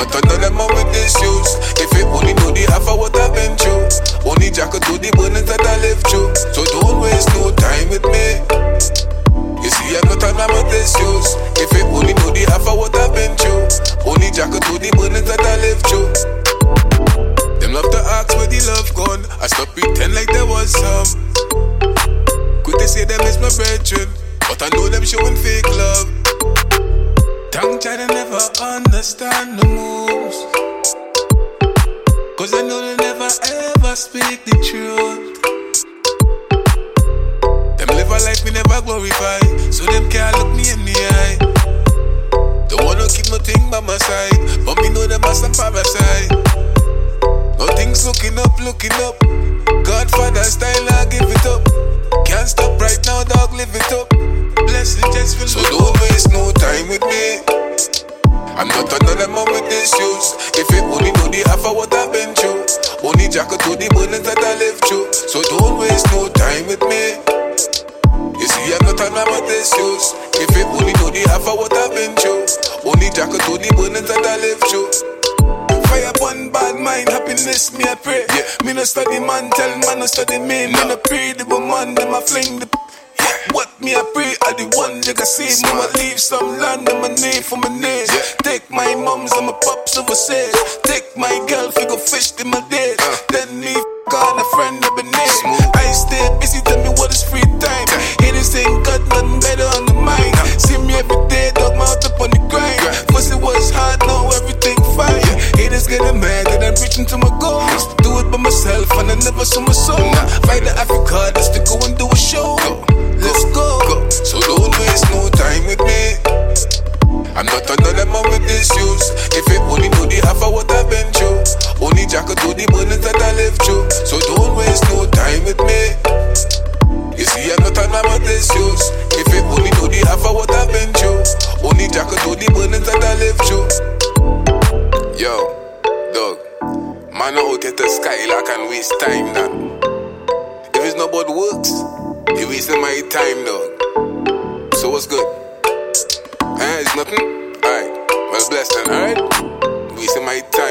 But I know that my with is used. If it only know the half of what I've been through. Only Jah could to the burdens that I live through. So don't waste no time with me. You see, I'm not an amethyst use. If it only know the half of what I've been through. Only Jah could to the burdens that I live through. Them love to ask where the love gone. I stop pretend like there was some. Could they say them is my brethren? But I know them showing fake love. Tongue try to never understand the moves. Cause I know they never ever speak the truth. Them live a life we never glorify, so them can't look me in the eye. Don't wanna keep nothing by my side, but me know them as some parasite. Nothing's looking up, looking up. Godfather style, know the half of what I've been through, only Jah could to the bullets that I live through. So don't waste no time with me. You see, I'm not a man with issues. If you only know the half of what I've been through, only Jah could to the bullets that I live through. Fire one bad mind, happiness, me I pray. Yeah. Me no study man, tell man no study me. Me no pray the woman, them I fling the. Yeah. What me I pray, I the one you can see. Me I leave some land, them my name for my name. Yeah. Mums and my pops overseas. Take my girl, fi go fish in my days. Uh. Then leave on a friend of a name. I stay busy, tell me what is free time. Ain't got nothing better on the mind. See me every day, dog mouth up on the grind. First it was hard, now everything fine. Haters getting mad that I'm reaching to my goals. Do it by myself and I never saw my soul. Fight the Africa man with issues. If you only know the half of what I've been through, only Jah could do the bullets that I live through. So don't waste no time with me. You see, I'm not a man with issues. If you only know the half of what I've been through, only Jah could do the bullets that I live through. Yo, dog, man, at the sky like and waste time, now. If it's not about works, you wasting my time, dog. So what's good? Eh, it's nothing? Then, alright? Wasting my time.